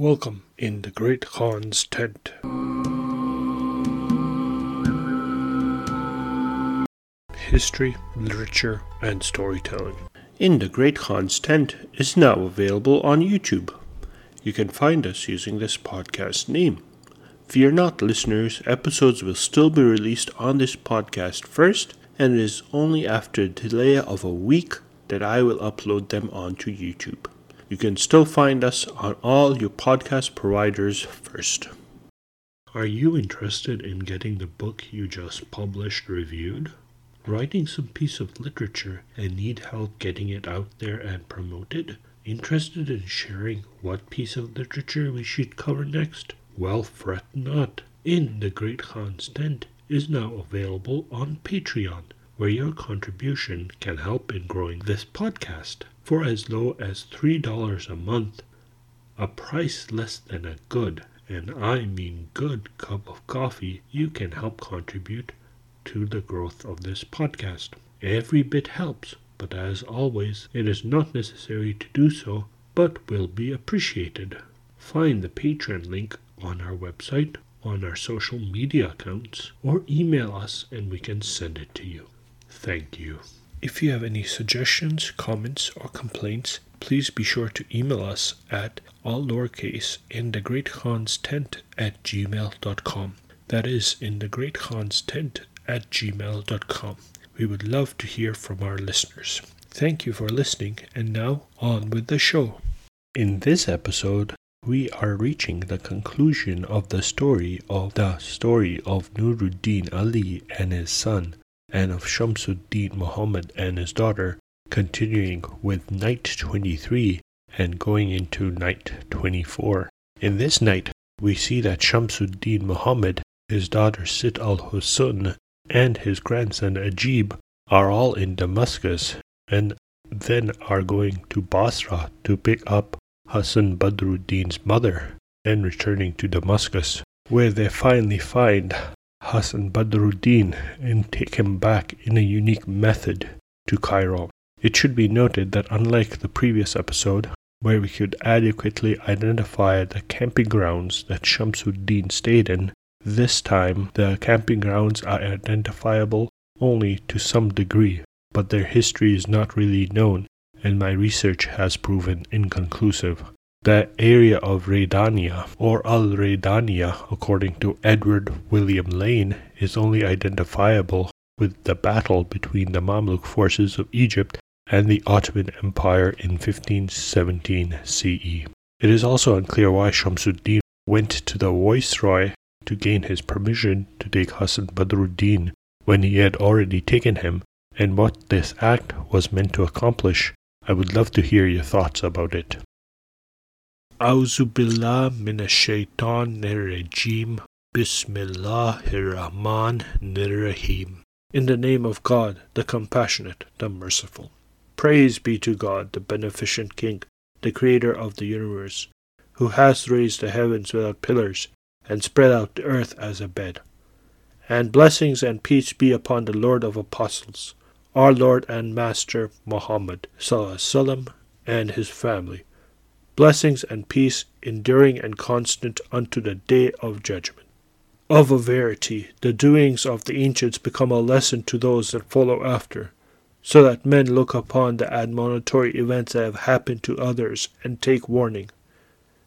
Welcome in the Great Khan's tent. History, literature, and storytelling. In the Great Khan's tent is now available on YouTube. You can find us using this podcast name. Fear not, listeners, episodes will still be released on this podcast first, and it is only after a delay of a week that I will upload them onto YouTube. You can still find us on all your podcast providers first. Are you interested in getting the book you just published reviewed? Writing some piece of literature and need help getting it out there and promoted? Interested in sharing what piece of literature we should cover next? Well, fret not. In the Great Khan's Tent is now available on Patreon, where your contribution can help in growing this podcast for as low as $3 a month, a price less than a good, and I mean good, cup of coffee, you can help contribute to the growth of this podcast. Every bit helps, but as always, it is not necessary to do so, but will be appreciated. Find the Patreon link on our website, on our social media accounts, or email us and we can send it to you. Thank you. If you have any suggestions, comments, or complaints, please be sure to email us at all lowercase in the great Khan's tent at gmail.com. That is in the great Khan's tent at gmail.com. We would love to hear from our listeners. Thank you for listening, and now on with the show. In this episode, we are reaching the conclusion of the story of the story of Nuruddin Ali and his son and of Shamsuddin Muhammad and his daughter, continuing with night 23 and going into night 24. In this night, we see that Shamsuddin Muhammad, his daughter Sitt al Husn, and his grandson Ajib are all in Damascus and then are going to Basra to pick up Hassan Badruddin's mother and returning to Damascus, where they finally find Hassan Badruddin and take him back in a unique method to Cairo. It should be noted that unlike the previous episode, where we could adequately identify the camping grounds that Shamsuddin stayed in, this time the camping grounds are identifiable only to some degree, but their history is not really known, and my research has proven inconclusive. The area of Raidaniya, or Al Raydaniyeh, according to Edward William Lane, is only identifiable with the battle between the Mamluk forces of Egypt and the Ottoman Empire in 1517 CE. It is also unclear why Shamsuddin went to the viceroy to gain his permission to take Hassan Badruddin when he had already taken him, and what this act was meant to accomplish. I would love to hear your thoughts about it. أعوذ بالله من الشيطان الرجيم بسم الله الرحمن الرحيم In the name of God, the compassionate, the merciful. Praise be to God, the beneficent King, the Creator of the universe, who has raised the heavens without pillars, and spread out the earth as a bed. And blessings and peace be upon the Lord of Apostles, our Lord and Master Muhammad, sallam, and his family blessings and peace enduring and constant unto the day of judgment. Of a verity, the doings of the ancients become a lesson to those that follow after, so that men look upon the admonitory events that have happened to others and take warning,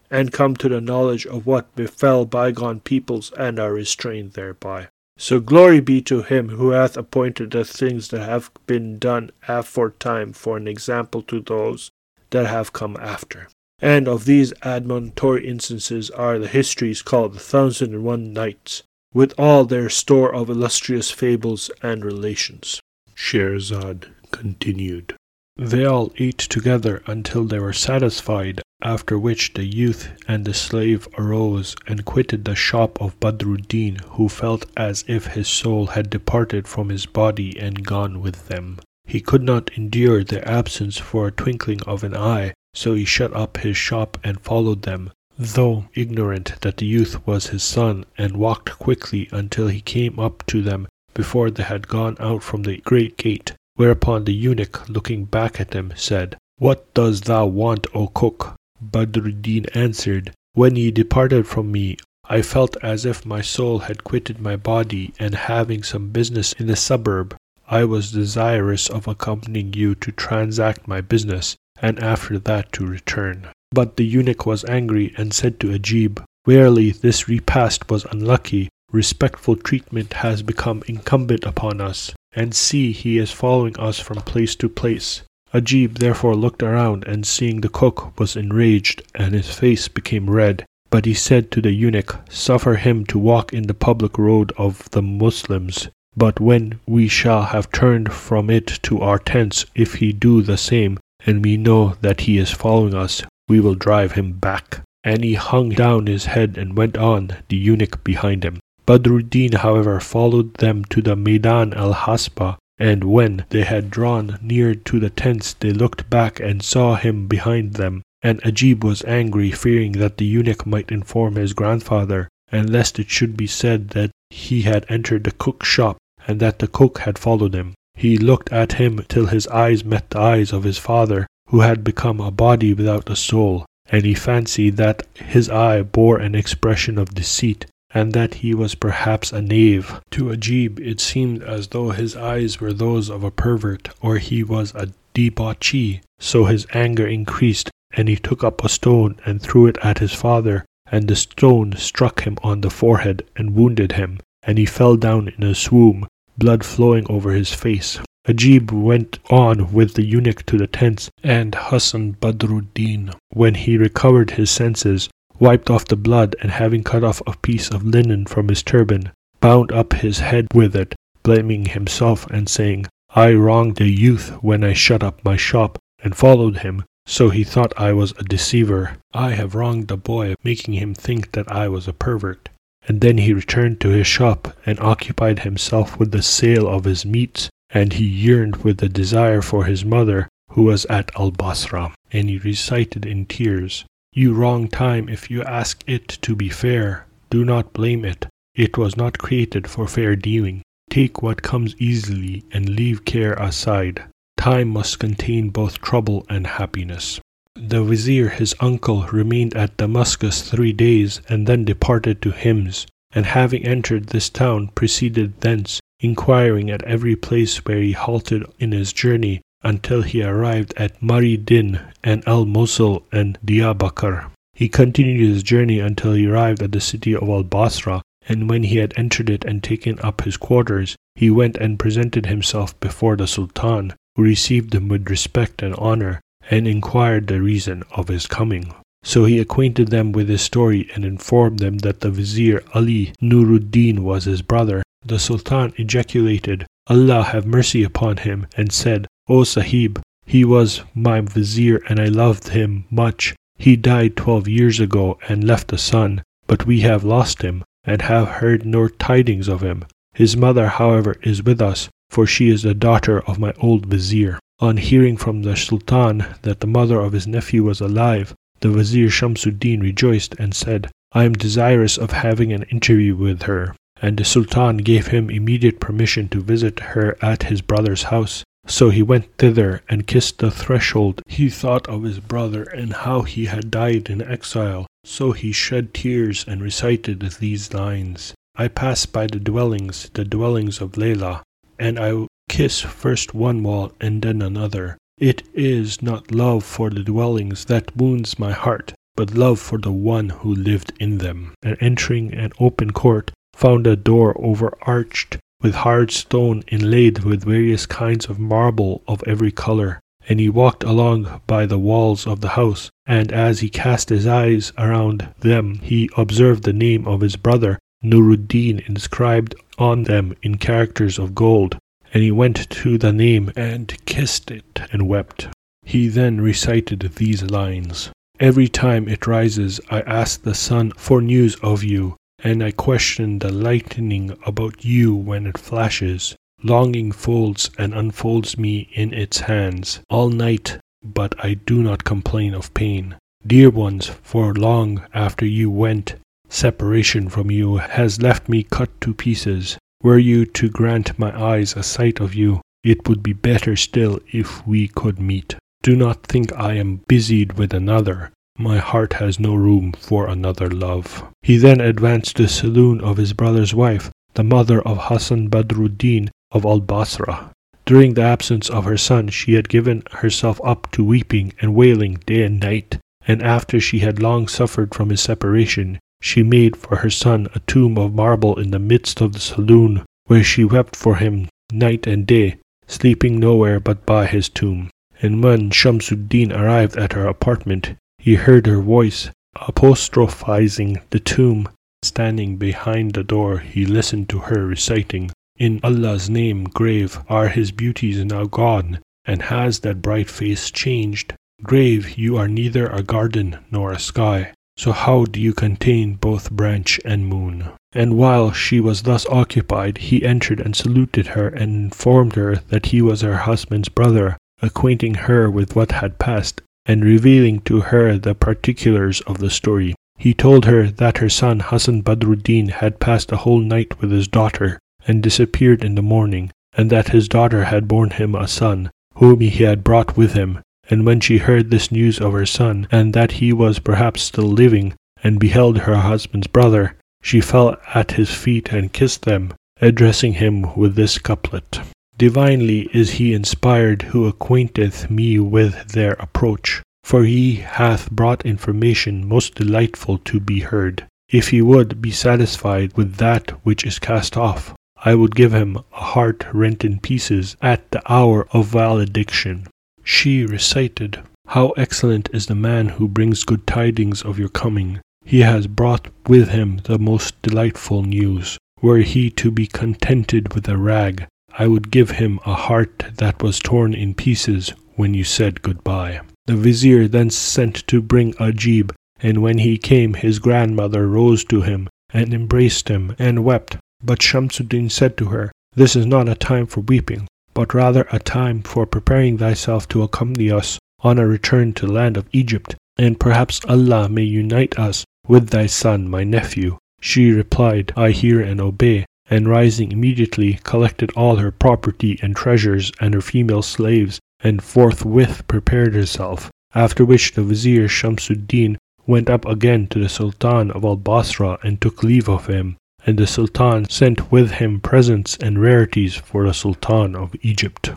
and come to the knowledge of what befell bygone peoples and are restrained thereby. So glory be to him who hath appointed the things that have been done aforetime for an example to those that have come after. And of these admonitory instances are the histories called the Thousand and One Nights, with all their store of illustrious fables and relations. Scheherazade continued. They all ate together until they were satisfied, after which the youth and the slave arose and quitted the shop of Badruddin, who felt as if his soul had departed from his body and gone with them. He could not endure their absence for a twinkling of an eye, so he shut up his shop and followed them, though ignorant that the youth was his son, and walked quickly until he came up to them before they had gone out from the great gate. Whereupon the eunuch, looking back at them, said, What dost thou want, O cook? Badruddin answered, When ye departed from me, I felt as if my soul had quitted my body, and having some business in the suburb, I was desirous of accompanying you to transact my business, and after that to return. But the eunuch was angry, and said to Ajib, Verily, this repast was unlucky. Respectful treatment has become incumbent upon us, and see, he is following us from place to place. Ajib therefore looked around, and seeing the cook was enraged, and his face became red. But he said to the eunuch, Suffer him to walk in the public road of the Muslims. But when we shall have turned from it to our tents, if he do the same, and we know that he is following us, we will drive him back. And he hung down his head and went on, the eunuch behind him. Badruddin, however, followed them to the Maidan al Hasba, and when they had drawn near to the tents, they looked back and saw him behind them. And Ajib was angry, fearing that the eunuch might inform his grandfather, and lest it should be said that he had entered the cook's shop, and that the cook had followed him. He looked at him till his eyes met the eyes of his father, who had become a body without a soul, and he fancied that his eye bore an expression of deceit, and that he was perhaps a knave. To Ajib it seemed as though his eyes were those of a pervert, or he was a debauchee. So his anger increased, and he took up a stone and threw it at his father, and the stone struck him on the forehead and wounded him, and he fell down in a swoon, blood flowing over his face. Ajib went on with the eunuch to the tents, and Hassan Badruddin, when he recovered his senses, wiped off the blood, and having cut off a piece of linen from his turban, bound up his head with it, blaming himself and saying, I wronged the youth when I shut up my shop and followed him, so he thought I was a deceiver. I have wronged the boy, making him think that I was a pervert. And then he returned to his shop and occupied himself with the sale of his meats, and he yearned with a desire for his mother, who was at Al Basra, and he recited in tears, you wrong time if you ask it to be fair. Do not blame it. It was not created for fair dealing. Take what comes easily and leave care aside. Time must contain both trouble and happiness. The vizier, his uncle, remained at Damascus three days and then departed to Hims, and having entered this town, proceeded thence, inquiring at every place where he halted in his journey until he arrived at Maridin and Al Mosul and Diyarbakir. He continued his journey until he arrived at the city of Al Basra, and when he had entered it and taken up his quarters, he went and presented himself before the Sultan, who received him with respect and honor, and inquired the reason of his coming. So he acquainted them with his story and informed them that the vizier Ali Nuruddin was his brother. The Sultan ejaculated, Allah have mercy upon him, and said, O Sahib, he was my vizier and I loved him much. He died twelve years ago and left a son, but we have lost him and have heard no tidings of him. His mother, however, is with us, for she is the daughter of my old vizier. On hearing from the Sultan that the mother of his nephew was alive, the vizier Shamsuddin rejoiced and said, I am desirous of having an interview with her. And the Sultan gave him immediate permission to visit her at his brother's house. So he went thither and kissed the threshold. He thought of his brother and how he had died in exile. So he shed tears and recited these lines I pass by the dwellings, the dwellings of Layla, and I kiss first one wall and then another. It is not love for the dwellings that wounds my heart, but love for the one who lived in them. And entering an open court, found a door overarched with hard stone inlaid with various kinds of marble of every color. And he walked along by the walls of the house, and as he cast his eyes around them, he observed the name of his brother Nuruddin inscribed on them in characters of gold. And he went to the name and kissed it and wept. He then recited these lines Every time it rises, I ask the sun for news of you and I question the lightning about you when it flashes. Longing folds and unfolds me in its hands all night, but I do not complain of pain. Dear ones, for long after you went, separation from you has left me cut to pieces. Were you to grant my eyes a sight of you, it would be better still if we could meet. Do not think I am busied with another. My heart has no room for another love. He then advanced to the saloon of his brother's wife, the mother of Hassan Badruddin of Al Basra. During the absence of her son, she had given herself up to weeping and wailing day and night, and after she had long suffered from his separation, she made for her son a tomb of marble in the midst of the saloon, where she wept for him night and day, sleeping nowhere but by his tomb. And when Shamsuddin arrived at her apartment, he heard her voice apostrophizing the tomb. Standing behind the door, he listened to her reciting, In Allah's name, grave, are his beauties now gone, and has that bright face changed? Grave, you are neither a garden nor a sky, so how do you contain both branch and moon? And while she was thus occupied, he entered and saluted her and informed her that he was her husband's brother, acquainting her with what had passed, and revealing to her the particulars of the story. He told her that her son Hassan Badruddin had passed a whole night with his daughter, and disappeared in the morning, and that his daughter had borne him a son, whom he had brought with him. And when she heard this news of her son, and that he was perhaps still living, and beheld her husband's brother, she fell at his feet and kissed them, addressing him with this couplet Divinely is he inspired who acquainteth me with their approach, for he hath brought information most delightful to be heard. If he would be satisfied with that which is cast off, I would give him a heart rent in pieces at the hour of valediction. She recited, How excellent is the man who brings good tidings of your coming, he has brought with him the most delightful news. Were he to be contented with a rag, I would give him a heart that was torn in pieces when you said goodbye. The vizier then sent to bring Ajib, and when he came, his grandmother rose to him and embraced him and wept. But Shamsuddin said to her, This is not a time for weeping, but rather a time for preparing thyself to accompany us on a return to the land of Egypt, and perhaps Allah may unite us with thy son, my nephew. She replied, I hear and obey, and rising immediately collected all her property and treasures and her female slaves, and forthwith prepared herself. After which the vizier Shamsuddin went up again to the Sultan of Al Basra and took leave of him, and the Sultan sent with him presents and rarities for the Sultan of Egypt.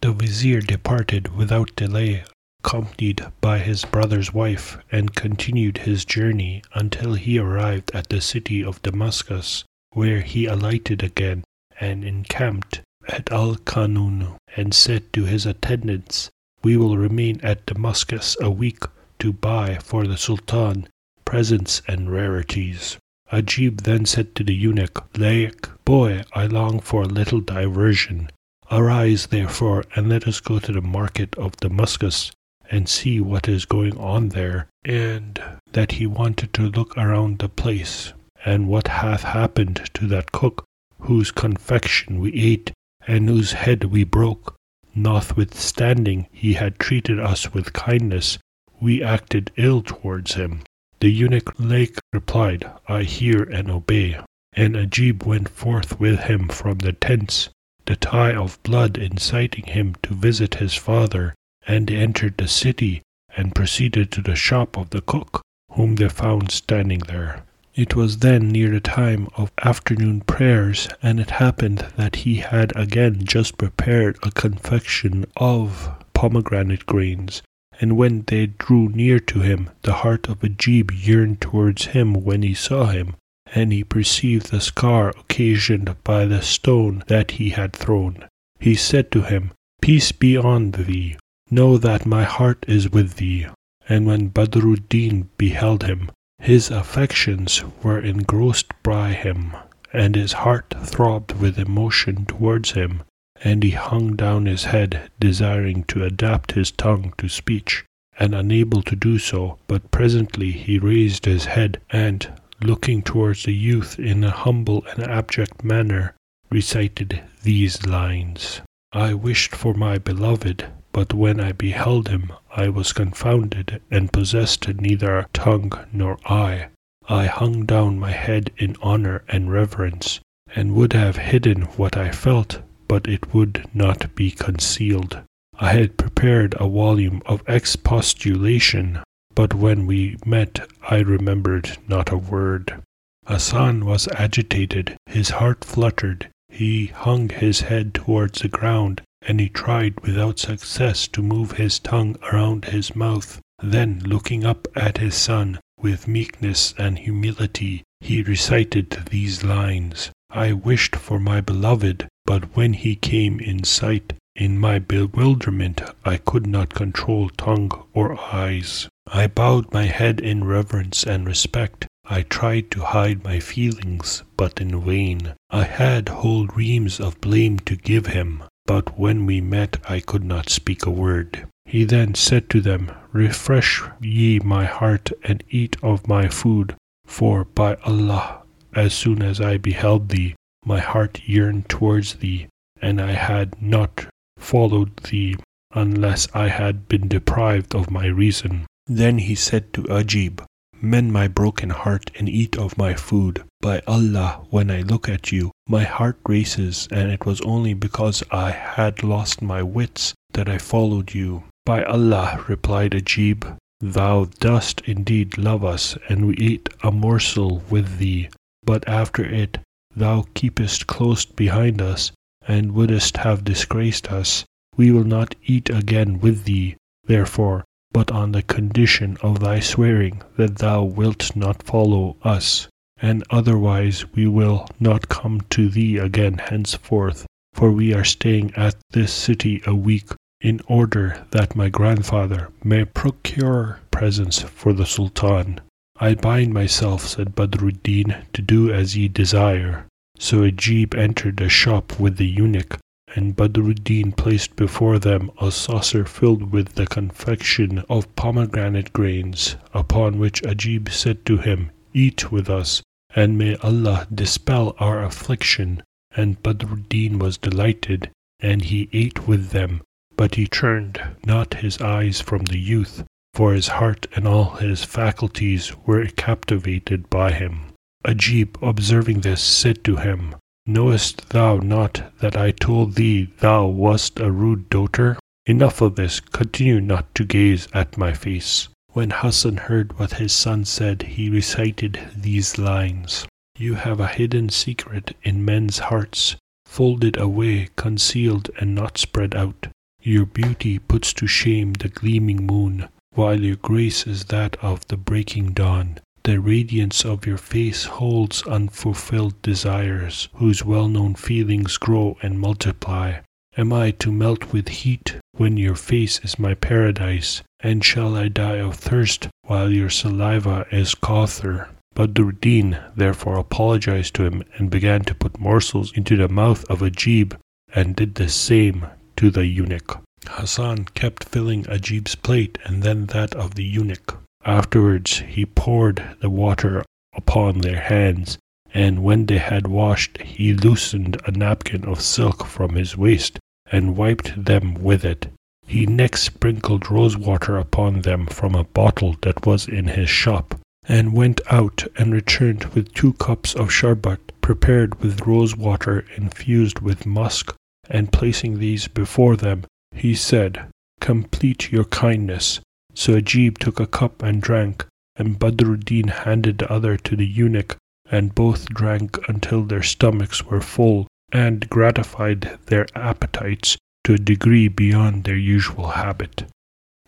The vizier departed without delay accompanied by his brother's wife, and continued his journey until he arrived at the city of Damascus, where he alighted again and encamped at Al Kanun, and said to his attendants, We will remain at Damascus a week to buy for the Sultan presents and rarities. Ajib then said to the eunuch, Laik, boy, I long for a little diversion. Arise, therefore, and let us go to the market of Damascus and see what is going on there, and that he wanted to look around the place, and what hath happened to that cook whose confection we ate, and whose head we broke. Notwithstanding he had treated us with kindness, we acted ill towards him. The eunuch Laik replied, I hear and obey. And Ajib went forth with him from the tents, the tie of blood inciting him to visit his father and entered the city and proceeded to the shop of the cook, whom they found standing there. It was then near the time of afternoon prayers, and it happened that he had again just prepared a confection of pomegranate grains. And when they drew near to him, the heart of Ajib yearned towards him when he saw him, and he perceived the scar occasioned by the stone that he had thrown. He said to him, Peace be on thee, Know that my heart is with thee. And when Badruddin beheld him, his affections were engrossed by him, and his heart throbbed with emotion towards him, and he hung down his head, desiring to adapt his tongue to speech, and unable to do so, but presently he raised his head, and, looking towards the youth in a humble and abject manner, recited these lines I wished for my beloved, but when I beheld him, I was confounded, and possessed neither tongue nor eye. I hung down my head in honor and reverence, and would have hidden what I felt, but it would not be concealed. I had prepared a volume of expostulation, but when we met I remembered not a word. Hassan was agitated, his heart fluttered, he hung his head towards the ground, and he tried without success to move his tongue around his mouth. Then, looking up at his son, with meekness and humility, he recited these lines I wished for my beloved, but when he came in sight, in my bewilderment I could not control tongue or eyes. I bowed my head in reverence and respect. I tried to hide my feelings, but in vain. I had whole reams of blame to give him, but when we met I could not speak a word. He then said to them, Refresh ye my heart and eat of my food, for by Allah, as soon as I beheld thee, my heart yearned towards thee, and I had not followed thee unless I had been deprived of my reason. Then he said to Ajib, Mend my broken heart and eat of my food. By Allah, when I look at you, my heart races, and it was only because I had lost my wits that I followed you. By Allah, replied Ajib, thou dost indeed love us, and we ate a morsel with thee, but after it thou keepest close behind us, and wouldest have disgraced us. We will not eat again with thee, therefore but on the condition of thy swearing that thou wilt not follow us, and otherwise we will not come to thee again henceforth, for we are staying at this city a week, in order that my grandfather may procure presents for the Sultan. I bind myself, said Badruddin, to do as ye desire. So Ajib entered a shop with the eunuch, and Badruddin placed before them a saucer filled with the confection of pomegranate grains, upon which Ajib said to him, Eat with us, and may Allah dispel our affliction. And Badruddin was delighted, and he ate with them, but he turned not his eyes from the youth, for his heart and all his faculties were captivated by him. Ajib, observing this, said to him, Knowest thou not that I told thee thou wast a rude doter? Enough of this, continue not to gaze at my face. When Hassan heard what his son said, he recited these lines You have a hidden secret in men's hearts, folded away, concealed, and not spread out. Your beauty puts to shame the gleaming moon, while your grace is that of the breaking dawn. The radiance of your face holds unfulfilled desires, whose well known feelings grow and multiply. Am I to melt with heat when your face is my paradise? And shall I die of thirst while your saliva is Kauthar? Badruddin therefore apologized to him and began to put morsels into the mouth of Ajib and did the same to the eunuch. Hassan kept filling Ajib's plate and then that of the eunuch. Afterwards he poured the water upon their hands, and when they had washed, he loosened a napkin of silk from his waist and wiped them with it. He next sprinkled rose water upon them from a bottle that was in his shop, and went out and returned with two cups of sharbat prepared with rose water infused with musk, and placing these before them, he said, Complete your kindness. So Ajib took a cup and drank, and Badruddin handed the other to the eunuch, and both drank until their stomachs were full, and gratified their appetites to a degree beyond their usual habit.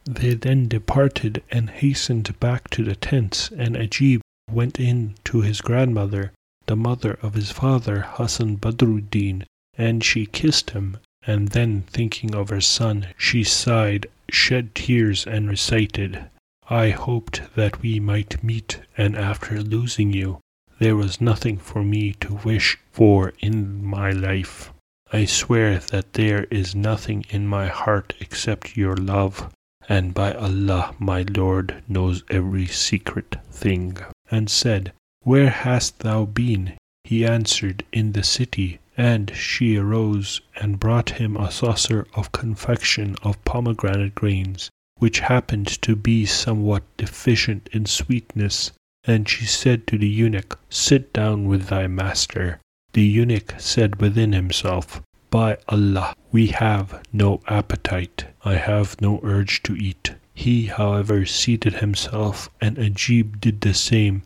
They then departed and hastened back to the tents, and Ajib went in to his grandmother, the mother of his father Hassan Badruddin, and she kissed him, and then thinking of her son, she sighed shed tears and recited, I hoped that we might meet, and after losing you, there was nothing for me to wish for in my life. I swear that there is nothing in my heart except your love, and by Allah my Lord knows every secret thing. And said, Where hast thou been? He answered, In the city. And she arose and brought him a saucer of confection of pomegranate grains, which happened to be somewhat deficient in sweetness. And she said to the eunuch, Sit down with thy master. The eunuch said within himself, By Allah, we have no appetite. I have no urge to eat. He, however, seated himself, and Ajib did the same,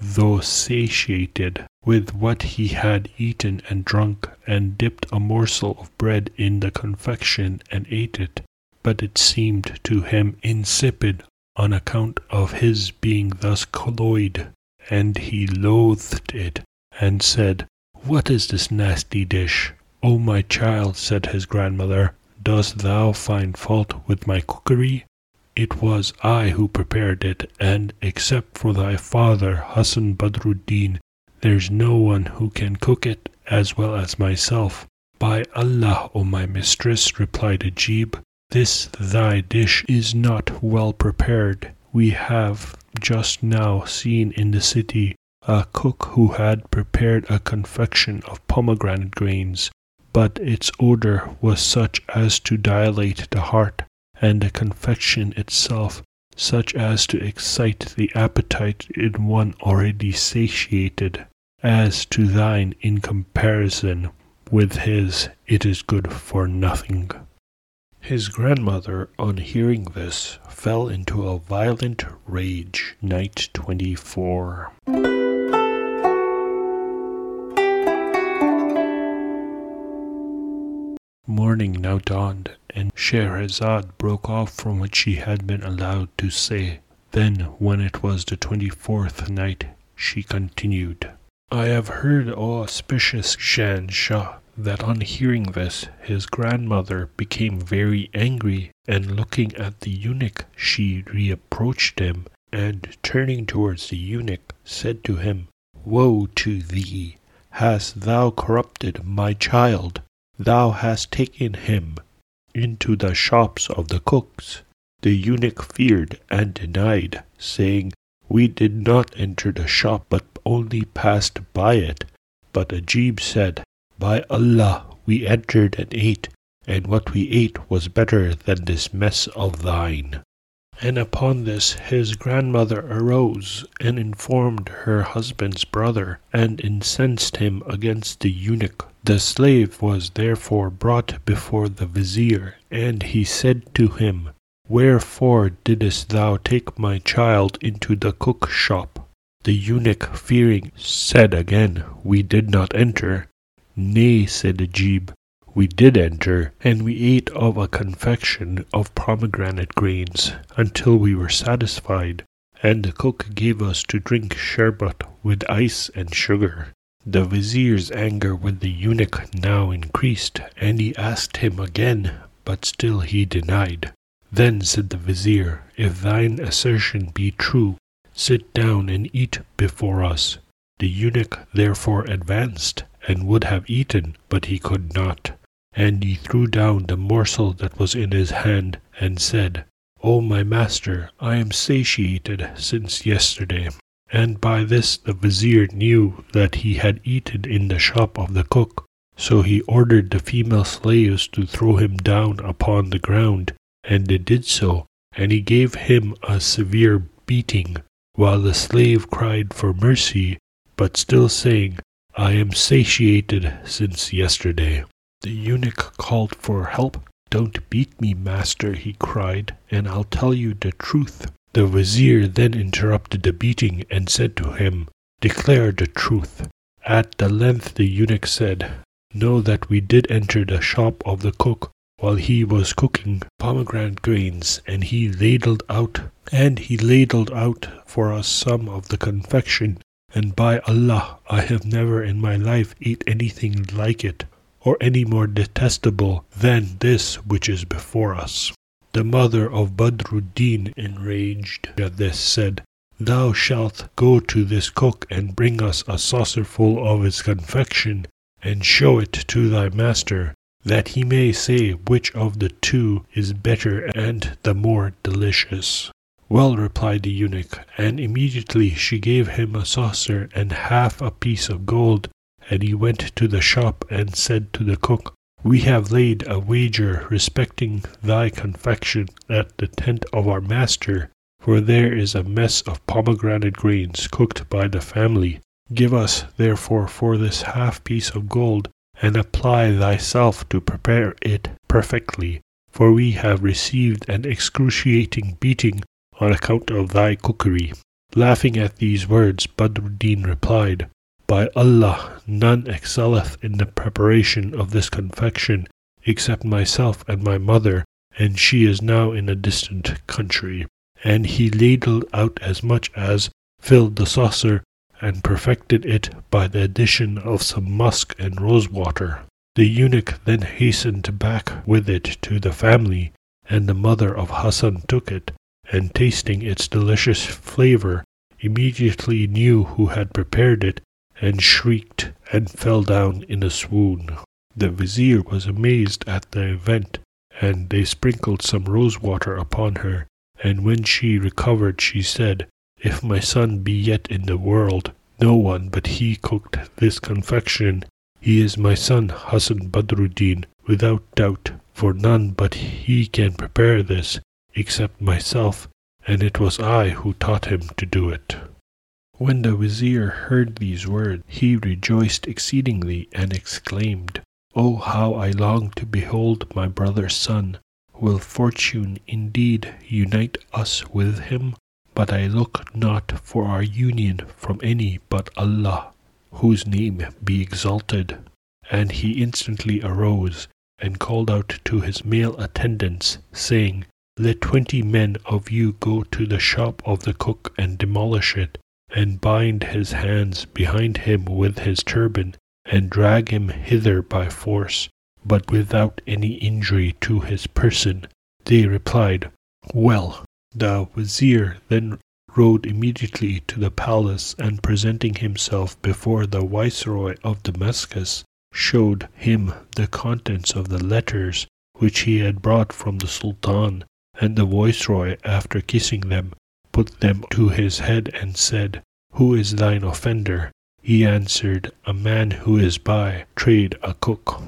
though satiated with what he had eaten and drunk, and dipped a morsel of bread in the confection and ate it. But it seemed to him insipid on account of his being thus cloyed, and he loathed it, and said, What is this nasty dish? O my child, said his grandmother, dost thou find fault with my cookery? It was I who prepared it, and except for thy father, Hassan Badruddin, there's no one who can cook it as well as myself. By Allah, O my mistress, replied Ajib, this thy dish is not well prepared. We have just now seen in the city a cook who had prepared a confection of pomegranate grains, but its odor was such as to dilate the heart and the confection itself such as to excite the appetite in one already satiated. As to thine in comparison with his, it is good for nothing. His grandmother, on hearing this, fell into a violent rage. Night 24. Morning now dawned, and Scheherazade broke off from what she had been allowed to say. Then, when it was the twenty fourth night, she continued, I have heard, auspicious Shan Shah, that on hearing this, his grandmother became very angry, and looking at the eunuch, she reapproached him, and turning towards the eunuch, said to him, Woe to thee! Hast thou corrupted my child? Thou hast taken him into the shops of the cooks. The eunuch feared and denied, saying, We did not enter the shop, but only passed by it. But Ajib said, By Allah, we entered and ate, and what we ate was better than this mess of thine. And upon this his grandmother arose and informed her husband's brother, and incensed him against the eunuch. The slave was therefore brought before the vizier, and he said to him, Wherefore didst thou take my child into the cook shop? The eunuch, fearing, said again, We did not enter. Nay, said Ajib, we did enter, and we ate of a confection of pomegranate grains until we were satisfied, and the cook gave us to drink sherbet with ice and sugar. The vizier's anger with the eunuch now increased, and he asked him again, but still he denied. Then said the vizier, If thine assertion be true, sit down and eat before us. The eunuch therefore advanced, and would have eaten, but he could not and he threw down the morsel that was in his hand, and said, O my master, I am satiated since yesterday. And by this the vizier knew that he had eaten in the shop of the cook. So he ordered the female slaves to throw him down upon the ground, and they did so, and he gave him a severe beating, while the slave cried for mercy, but still saying, I am satiated since yesterday. The eunuch called for help. Don't beat me, master, he cried, and I'll tell you the truth. The vizier then interrupted the beating and said to him, Declare the truth. At the length the eunuch said, Know that we did enter the shop of the cook while he was cooking pomegranate grains, and he ladled out and he ladled out for us some of the confection, and by Allah I have never in my life eat anything like it or any more detestable than this which is before us. The mother of Badruddin, enraged at this, said, Thou shalt go to this cook and bring us a saucerful of its confection, and show it to thy master, that he may say which of the two is better and the more delicious. Well, replied the eunuch, and immediately she gave him a saucer and half a piece of gold and he went to the shop and said to the cook, We have laid a wager respecting thy confection at the tent of our master, for there is a mess of pomegranate grains cooked by the family. Give us, therefore, for this half piece of gold, and apply thyself to prepare it perfectly. for we have received an excruciating beating on account of thy cookery. Laughing at these words, Badruddin replied, By Allah, none excelleth in the preparation of this confection except myself and my mother, and she is now in a distant country. And he ladled out as much as filled the saucer, and perfected it by the addition of some musk and rosewater. The eunuch then hastened back with it to the family, and the mother of Hassan took it, and tasting its delicious flavor, immediately knew who had prepared it, and shrieked and fell down in a swoon. The vizier was amazed at the event, and they sprinkled some rosewater upon her, and when she recovered she said, If my son be yet in the world, no one but he cooked this confection. He is my son Hassan Badruddin, without doubt, for none but he can prepare this, except myself, and it was I who taught him to do it. When the vizier heard these words, he rejoiced exceedingly and exclaimed, Oh, how I long to behold my brother's son! Will fortune indeed unite us with him? But I look not for our union from any but Allah, whose name be exalted. And he instantly arose and called out to his male attendants, saying, let twenty men of you go to the shop of the cook and demolish it, and bind his hands behind him with his turban, and drag him hither by force, but without any injury to his person. They replied, Well. The vizier then rode immediately to the palace, and presenting himself before the viceroy of Damascus, showed him the contents of the letters which he had brought from the sultan and the viceroy, after kissing them, put them to his head and said, Who is thine offender? He answered, A man who is by trade a cook.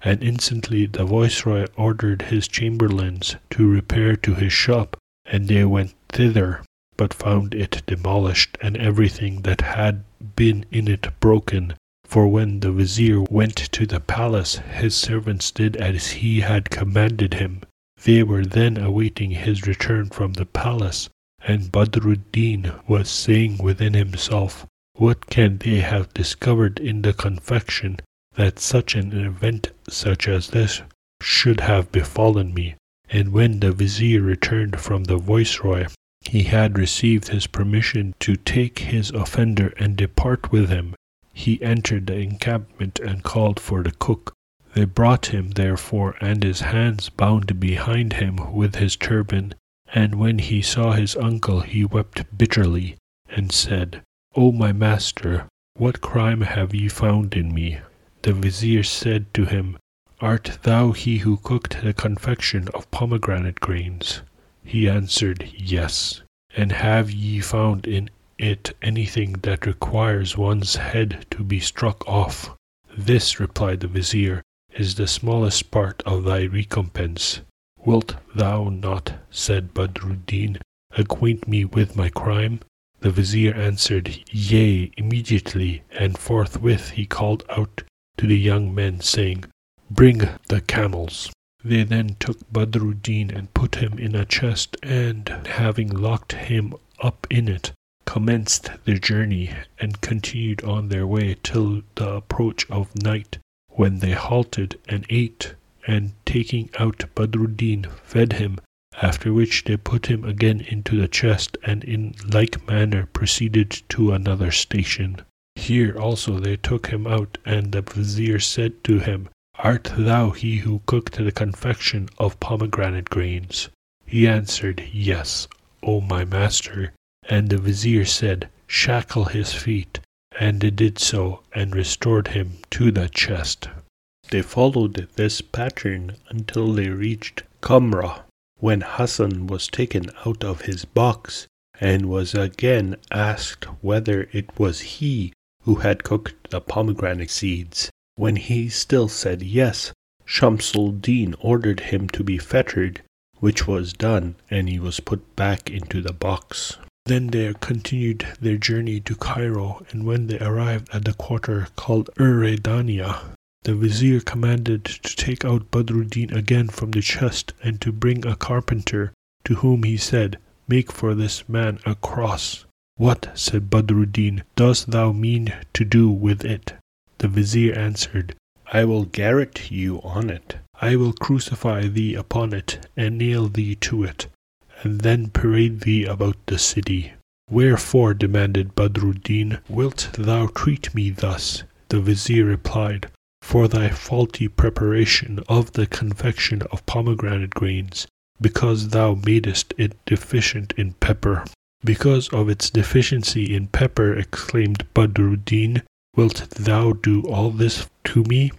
And instantly the viceroy ordered his chamberlains to repair to his shop, and they went thither, but found it demolished, and everything that had been in it broken. For when the vizier went to the palace, his servants did as he had commanded him, they were then awaiting his return from the palace, and Badruddin was saying within himself, What can they have discovered in the confection that such an event such as this should have befallen me? And when the vizier returned from the viceroy, he had received his permission to take his offender and depart with him. He entered the encampment and called for the cook, they brought him, therefore, and his hands bound behind him with his turban. And when he saw his uncle, he wept bitterly, and said, O my master, what crime have ye found in me? The vizier said to him, Art thou he who cooked the confection of pomegranate grains? He answered, Yes. And have ye found in it anything that requires one's head to be struck off? This, replied the vizier, is the smallest part of thy recompense. Wilt thou not, said Badruddin, acquaint me with my crime? The vizier answered, Yea, immediately, and forthwith he called out to the young men, saying, Bring the camels. They then took Badruddin and put him in a chest, and, having locked him up in it, commenced their journey, and continued on their way till the approach of night when they halted and ate, and taking out Badruddin, fed him, after which they put him again into the chest, and in like manner proceeded to another station. Here also they took him out, and the vizier said to him, Art thou he who cooked the confection of pomegranate grains? He answered, Yes, O my master. And the vizier said, Shackle his feet, and they did so and restored him to the chest. They followed this pattern until they reached Kamra, when Hassan was taken out of his box and was again asked whether it was he who had cooked the pomegranate seeds. When he still said yes, Shamsul Din ordered him to be fettered, which was done, and he was put back into the box. Then they continued their journey to Cairo, and when they arrived at the quarter called Uredania, The vizier commanded to take out Badruddin again from the chest and to bring a carpenter, to whom he said, Make for this man a cross. What, said Badruddin, dost thou mean to do with it? The vizier answered, I will garrote you on it. I will crucify thee upon it, and nail thee to it, and then parade thee about the city. Wherefore, demanded Badruddin, wilt thou treat me thus? The vizier replied, For thy faulty preparation of the confection of pomegranate grains, because thou madest it deficient in pepper. Because of its deficiency in pepper, exclaimed Badruddin, wilt thou do all this to me?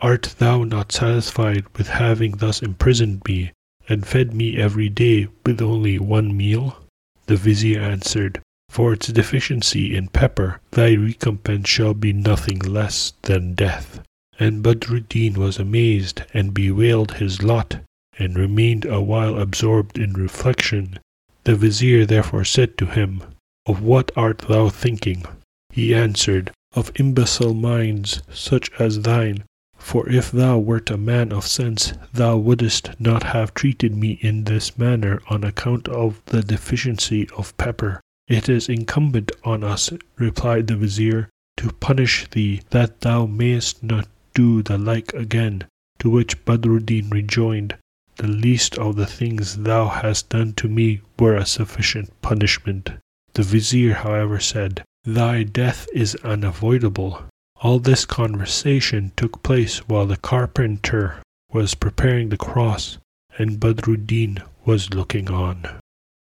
Art thou not satisfied with having thus imprisoned me, and fed me every day with only one meal? The vizier answered, For its deficiency in pepper, thy recompense shall be nothing less than death. And Badruddin was amazed, and bewailed his lot, and remained a while absorbed in reflection. The vizier therefore said to him, Of what art thou thinking? He answered, Of imbecile minds such as thine, for if thou wert a man of sense, thou wouldst not have treated me in this manner on account of the deficiency of pepper. It is incumbent on us, replied the vizier, to punish thee, that thou mayest not do the like again. To which Badruddin rejoined, The least of the things thou hast done to me were a sufficient punishment. The vizier, however, said, Thy death is unavoidable. All this conversation took place while the carpenter was preparing the cross, and Badruddin was looking on.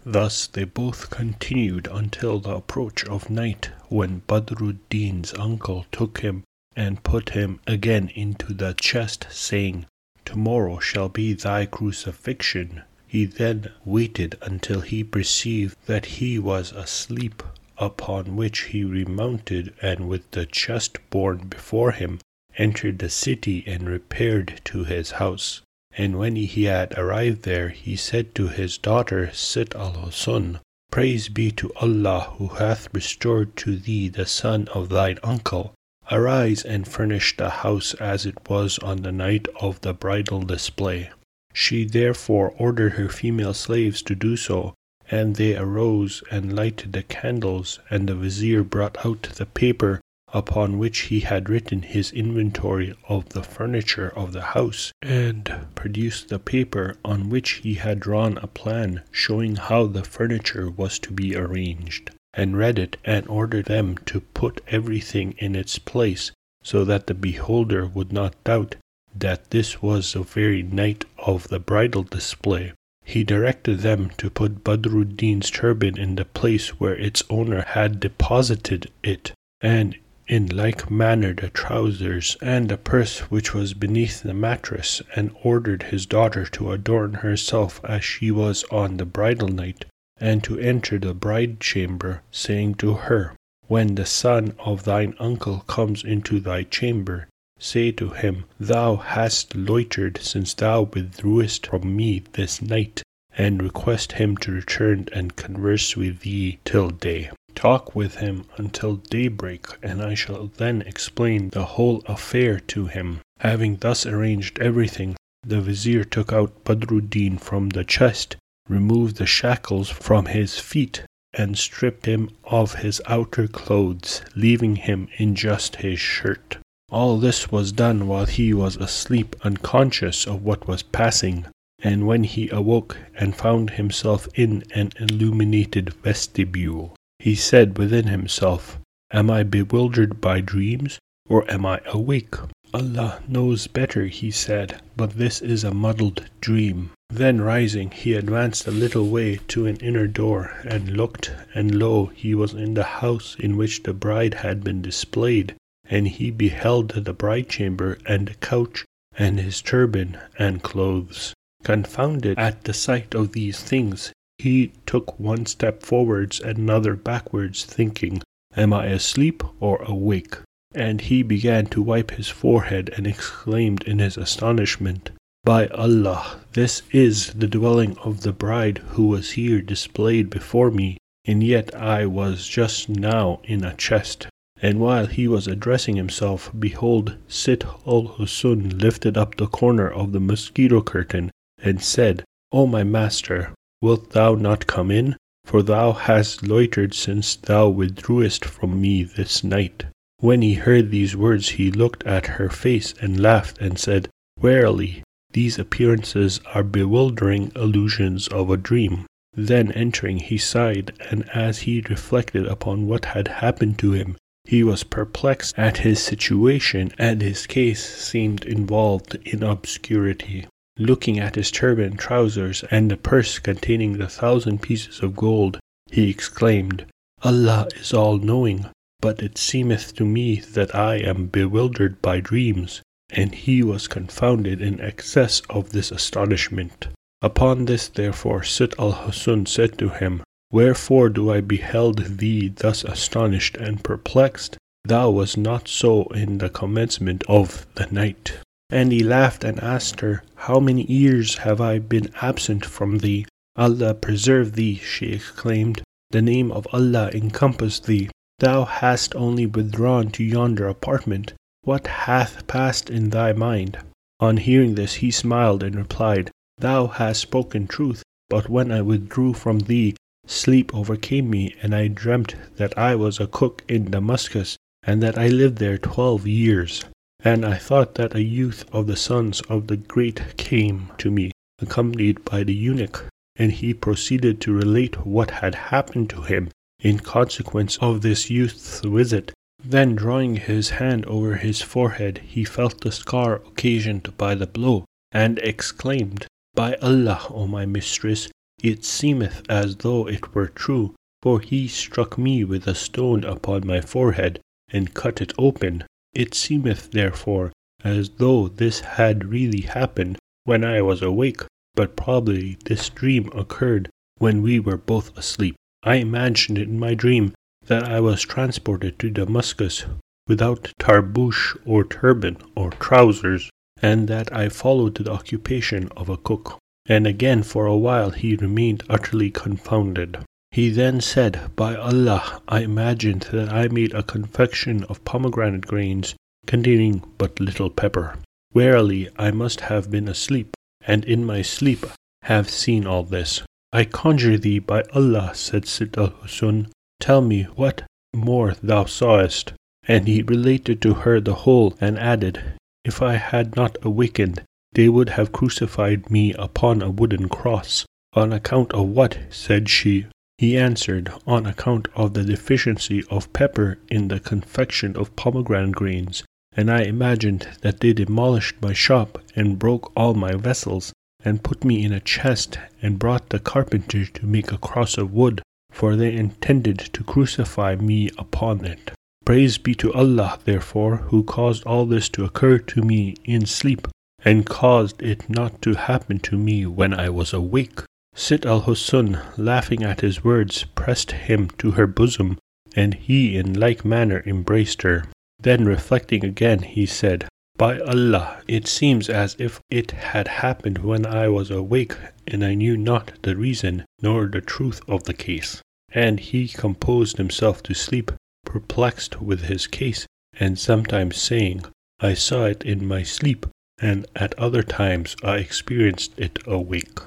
Thus they both continued until the approach of night, when Badruddin's uncle took him and put him again into the chest, saying, Tomorrow shall be thy crucifixion. He then waited until he perceived that he was asleep upon which he remounted and with the chest borne before him entered the city and repaired to his house. And when he had arrived there, he said to his daughter Sitt al Husn, Praise be to Allah who hath restored to thee the son of thine uncle. Arise and furnish the house as it was on the night of the bridal display. She therefore ordered her female slaves to do so, and they arose and lighted the candles, and the vizier brought out the paper upon which he had written his inventory of the furniture of the house, and produced the paper on which he had drawn a plan showing how the furniture was to be arranged, and read it and ordered them to put everything in its place, so that the beholder would not doubt that this was the very night of the bridal display. He directed them to put Badruddin's turban in the place where its owner had deposited it, and in like manner the trousers and the purse which was beneath the mattress, and ordered his daughter to adorn herself as she was on the bridal night, and to enter the bride chamber, saying to her, When the son of thine uncle comes into thy chamber, Say to him, Thou hast loitered since thou withdrewest from me this night, and request him to return and converse with thee till day. Talk with him until daybreak, and I shall then explain the whole affair to him. Having thus arranged everything, the vizier took out Badruddin from the chest, removed the shackles from his feet, and stripped him of his outer clothes, leaving him in just his shirt. All this was done while he was asleep, unconscious of what was passing, and when he awoke and found himself in an illuminated vestibule, he said within himself, Am I bewildered by dreams, or am I awake? Allah knows better, he said, but this is a muddled dream. Then rising, he advanced a little way to an inner door, and looked, and lo, he was in the house in which the bride had been displayed and he beheld the bride chamber and the couch and his turban and clothes. Confounded at the sight of these things, he took one step forwards and another backwards, thinking, Am I asleep or awake? And he began to wipe his forehead and exclaimed in his astonishment, By Allah, this is the dwelling of the bride who was here displayed before me, and yet I was just now in a chest And while he was addressing himself, behold, Sitt al Husn lifted up the corner of the mosquito curtain and said, O my master, wilt thou not come in? For thou hast loitered since thou withdrewest from me this night. When he heard these words, he looked at her face and laughed and said, Verily, these appearances are bewildering illusions of a dream. Then entering, he sighed, and as he reflected upon what had happened to him, he was perplexed at his situation, and his case seemed involved in obscurity. Looking at his turban, trousers, and the purse containing the thousand pieces of gold, he exclaimed, Allah is all knowing, but it seemeth to me that I am bewildered by dreams. And he was confounded in excess of this astonishment. Upon this, therefore, Sitt al Husn said to him, Wherefore do I beheld thee thus astonished and perplexed? Thou wast not so in the commencement of the night. And he laughed and asked her, How many years have I been absent from thee? Allah preserve thee, she exclaimed. The name of Allah encompass thee. Thou hast only withdrawn to yonder apartment. What hath passed in thy mind? On hearing this, he smiled and replied, Thou hast spoken truth, but when I withdrew from thee, sleep overcame me, and I dreamt that I was a cook in Damascus, and that I lived there twelve years. And I thought that a youth of the sons of the great came to me, accompanied by the eunuch, and he proceeded to relate what had happened to him in consequence of this youth's visit. Then, drawing his hand over his forehead, he felt the scar occasioned by the blow, and exclaimed, by Allah, O my mistress, it seemeth as though it were true, for he struck me with a stone upon my forehead, and cut it open. It seemeth therefore as though this had really happened when I was awake, but probably this dream occurred when we were both asleep. I imagined in my dream that I was transported to Damascus without tarboosh or turban or trousers, and that I followed the occupation of a cook. And again for a while he remained utterly confounded. He then said, By Allah, I imagined that I made a confection of pomegranate grains containing but little pepper. Verily, I must have been asleep, and in my sleep have seen all this. I conjure thee by Allah, said Sitt al Husn, tell me what more thou sawest. And he related to her the whole, and added, if I had not awakened, they would have crucified me upon a wooden cross. On account of what? said she. He answered, On account of the deficiency of pepper in the confection of pomegranate grains. And I imagined that they demolished my shop and broke all my vessels, and put me in a chest, and brought the carpenter to make a cross of wood, for they intended to crucify me upon it. Praise be to Allah, therefore, who caused all this to occur to me in sleep, and caused it not to happen to me when I was awake. Sitt al Husn, laughing at his words, pressed him to her bosom, and he in like manner embraced her. Then reflecting again, he said, By Allah, it seems as if it had happened when I was awake, and I knew not the reason nor the truth of the case. And he composed himself to sleep, perplexed with his case, and sometimes saying, I saw it in my sleep, and at other times I experienced it awake.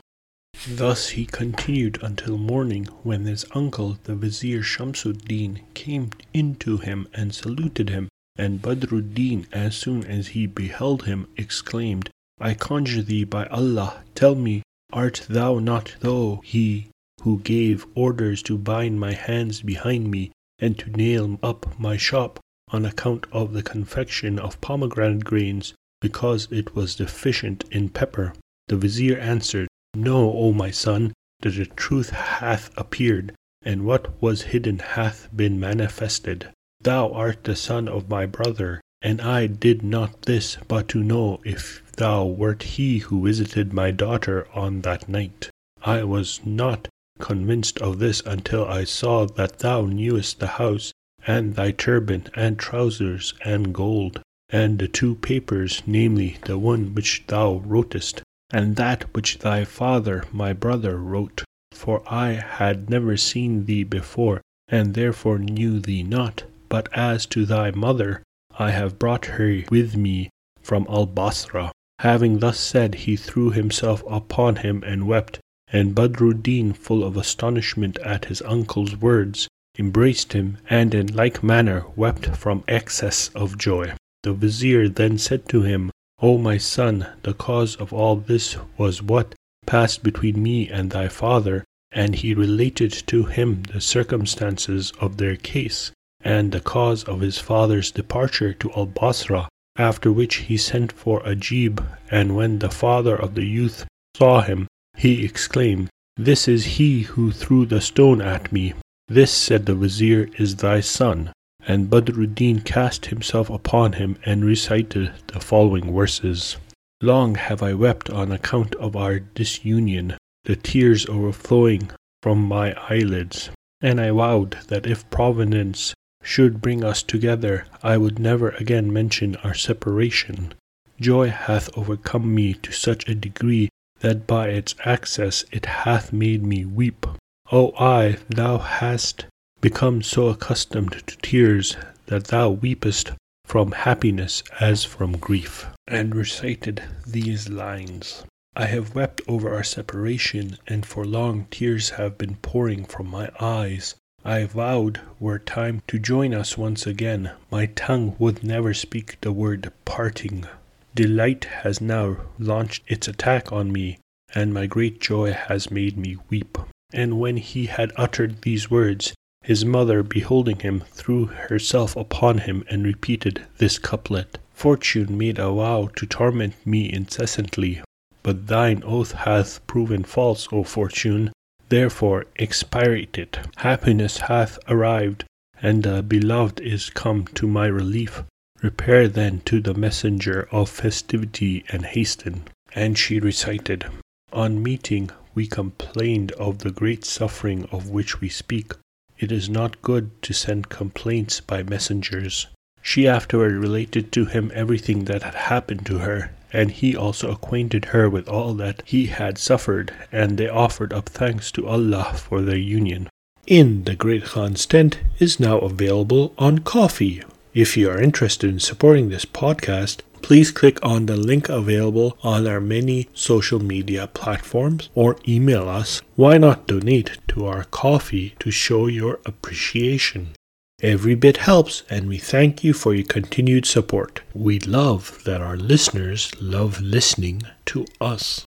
Thus he continued until morning, when his uncle, the Vizier Shamsuddin, came in to him and saluted him, and Badruddin, as soon as he beheld him, exclaimed, I conjure thee by Allah, tell me, art thou not thou he who gave orders to bind my hands behind me and to nail up my shop on account of the confection of pomegranate grains, because it was deficient in pepper. The vizier answered, No, O my son, that the truth hath appeared, and what was hidden hath been manifested. Thou art the son of my brother, and I did not this but to know if thou wert he who visited my daughter on that night. I was not convinced of this until I saw that thou knewest the house, and thy turban, and trousers, and gold, and the two papers, namely, the one which thou wrotest, and that which thy father, my brother, wrote. For I had never seen thee before, and therefore knew thee not. But as to thy mother, I have brought her with me from Al Basra. Having thus said, he threw himself upon him and wept, and Badruddin, full of astonishment at his uncle's words, embraced him, and in like manner wept from excess of joy. The vizier then said to him, O my son, the cause of all this was what passed between me and thy father, and he related to him the circumstances of their case, and the cause of his father's departure to Al Basra, after which he sent for Ajib, and when the father of the youth saw him, he exclaimed, This is he who threw the stone at me. This, said the vizier, is thy son. And Badruddin cast himself upon him and recited the following verses. Long have I wept on account of our disunion, the tears overflowing from my eyelids, and I vowed that if Providence should bring us together, I would never again mention our separation. Joy hath overcome me to such a degree that by its access it hath made me weep. O eye, thou hast become so accustomed to tears that thou weepest from happiness as from grief, and recited these lines. I have wept over our separation, and for long tears have been pouring from my eyes. I vowed, were time to join us once again, my tongue would never speak the word parting. Delight has now launched its attack on me, and my great joy has made me weep. And when he had uttered these words, his mother, beholding him, threw herself upon him and repeated this couplet Fortune made a vow to torment me incessantly, but thine oath hath proven false, O Fortune. Therefore expirate it. Happiness hath arrived, and the beloved is come to my relief. Repair then to the messenger of festivity and hasten. And she recited, On meeting, we complained of the great suffering of which we speak. It is not good to send complaints by messengers. She afterward related to him everything that had happened to her, and he also acquainted her with all that he had suffered, and they offered up thanks to Allah for their union. In the Great Khan's tent is now available on Ko-fi. If you are interested in supporting this podcast, please click on the link available on our many social media platforms or email us. Why not donate to our Ko-fi to show your appreciation? Every bit helps, and we thank you for your continued support. We love that our listeners love listening to us.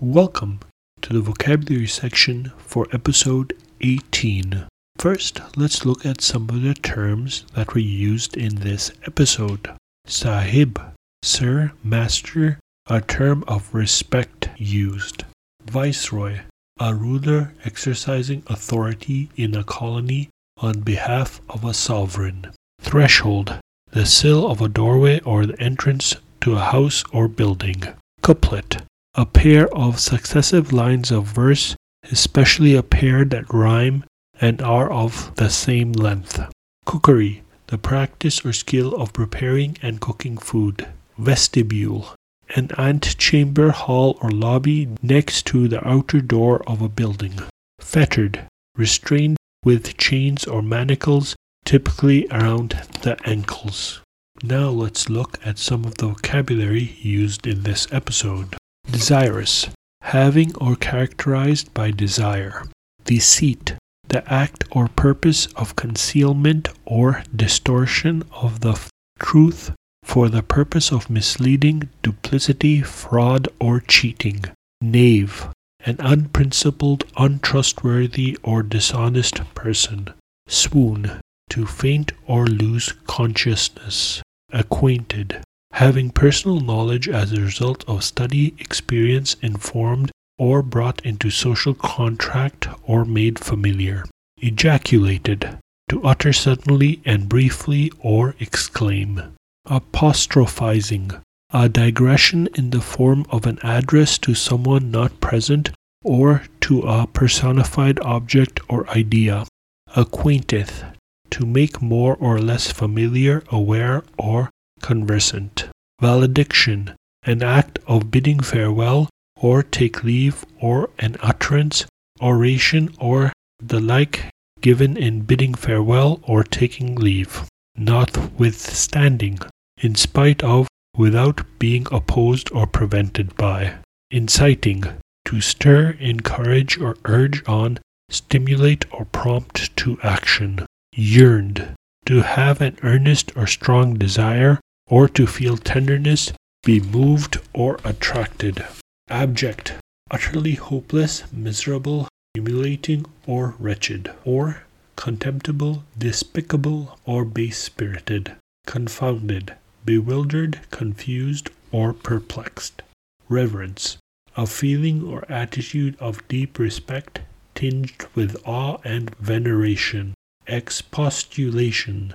Welcome to the vocabulary section for episode 18. First, let's look at some of the terms that were used in this episode. Sahib, Sir, Master, a term of respect used. Viceroy, a ruler exercising authority in a colony on behalf of a sovereign. Threshold, the sill of a doorway or the entrance to a house or building. Couplet, a pair of successive lines of verse, especially a pair that rhyme and are of the same length. Cookery, the practice or skill of preparing and cooking food. Vestibule, an antechamber, hall, or lobby next to the outer door of a building. Fettered, restrained with chains or manacles, typically around the ankles. Now let's look at some of the vocabulary used in this episode. Desirous, having or characterized by desire. Deceit, the act or purpose of concealment or distortion of the truth for the purpose of misleading, duplicity, fraud, or cheating. Knave, an unprincipled, untrustworthy, or dishonest person. Swoon, to faint or lose consciousness. Acquainted, having personal knowledge as a result of study, experience, informed, or brought into social contract or made familiar. Ejaculated, to utter suddenly and briefly or exclaim. Apostrophizing, a digression in the form of an address to someone not present or to a personified object or idea. Acquainteth, to make more or less familiar, aware, or conversant. Valediction, an act of bidding farewell or take leave or an utterance, oration, or the like given in bidding farewell or taking leave, notwithstanding, in spite of, without being opposed or prevented by, inciting, to stir, encourage, or urge on, stimulate, or prompt to action, yearned, to have an earnest or strong desire, or to feel tenderness, be moved or attracted, abject, utterly hopeless, miserable, humiliating, or wretched, or contemptible, despicable, or base spirited, confounded, bewildered, confused, or perplexed. Reverence, a feeling or attitude of deep respect tinged with awe and veneration. Expostulation,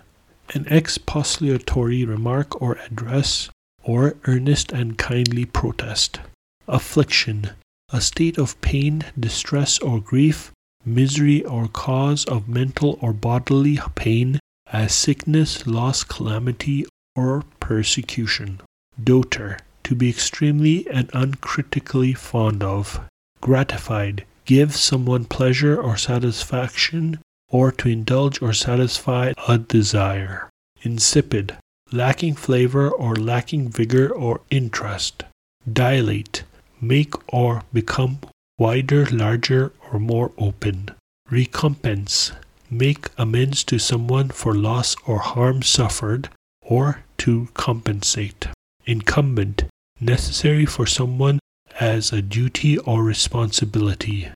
an expostulatory remark or address, or earnest and kindly protest. Affliction, a state of pain, distress, or grief, misery, or cause of mental or bodily pain, as sickness, loss, calamity, or persecution. Doter, to be extremely and uncritically fond of. Gratified, give someone pleasure or satisfaction, or to indulge or satisfy a desire. Insipid, lacking flavor or lacking vigor or interest. Dilate, make or become wider, larger, or more open. Recompense, make amends to someone for loss or harm suffered, or to compensate. Incumbent, necessary for someone as a duty or responsibility.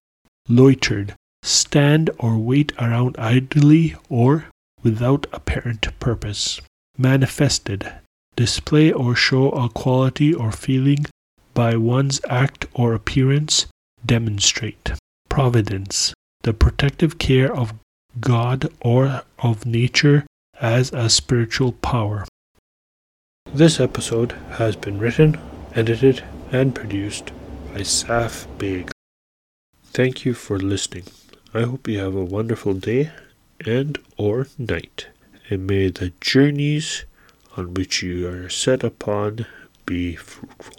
Loitered, stand or wait around idly or without apparent purpose. Manifested, display or show a quality or feeling by one's act or appearance, demonstrate. Providence, the protective care of God or of nature as a spiritual power. This episode has been written, edited, and produced by Saf Big. Thank you for listening. I hope you have a wonderful day and or night, and may the journeys on which you are set upon be fruitful.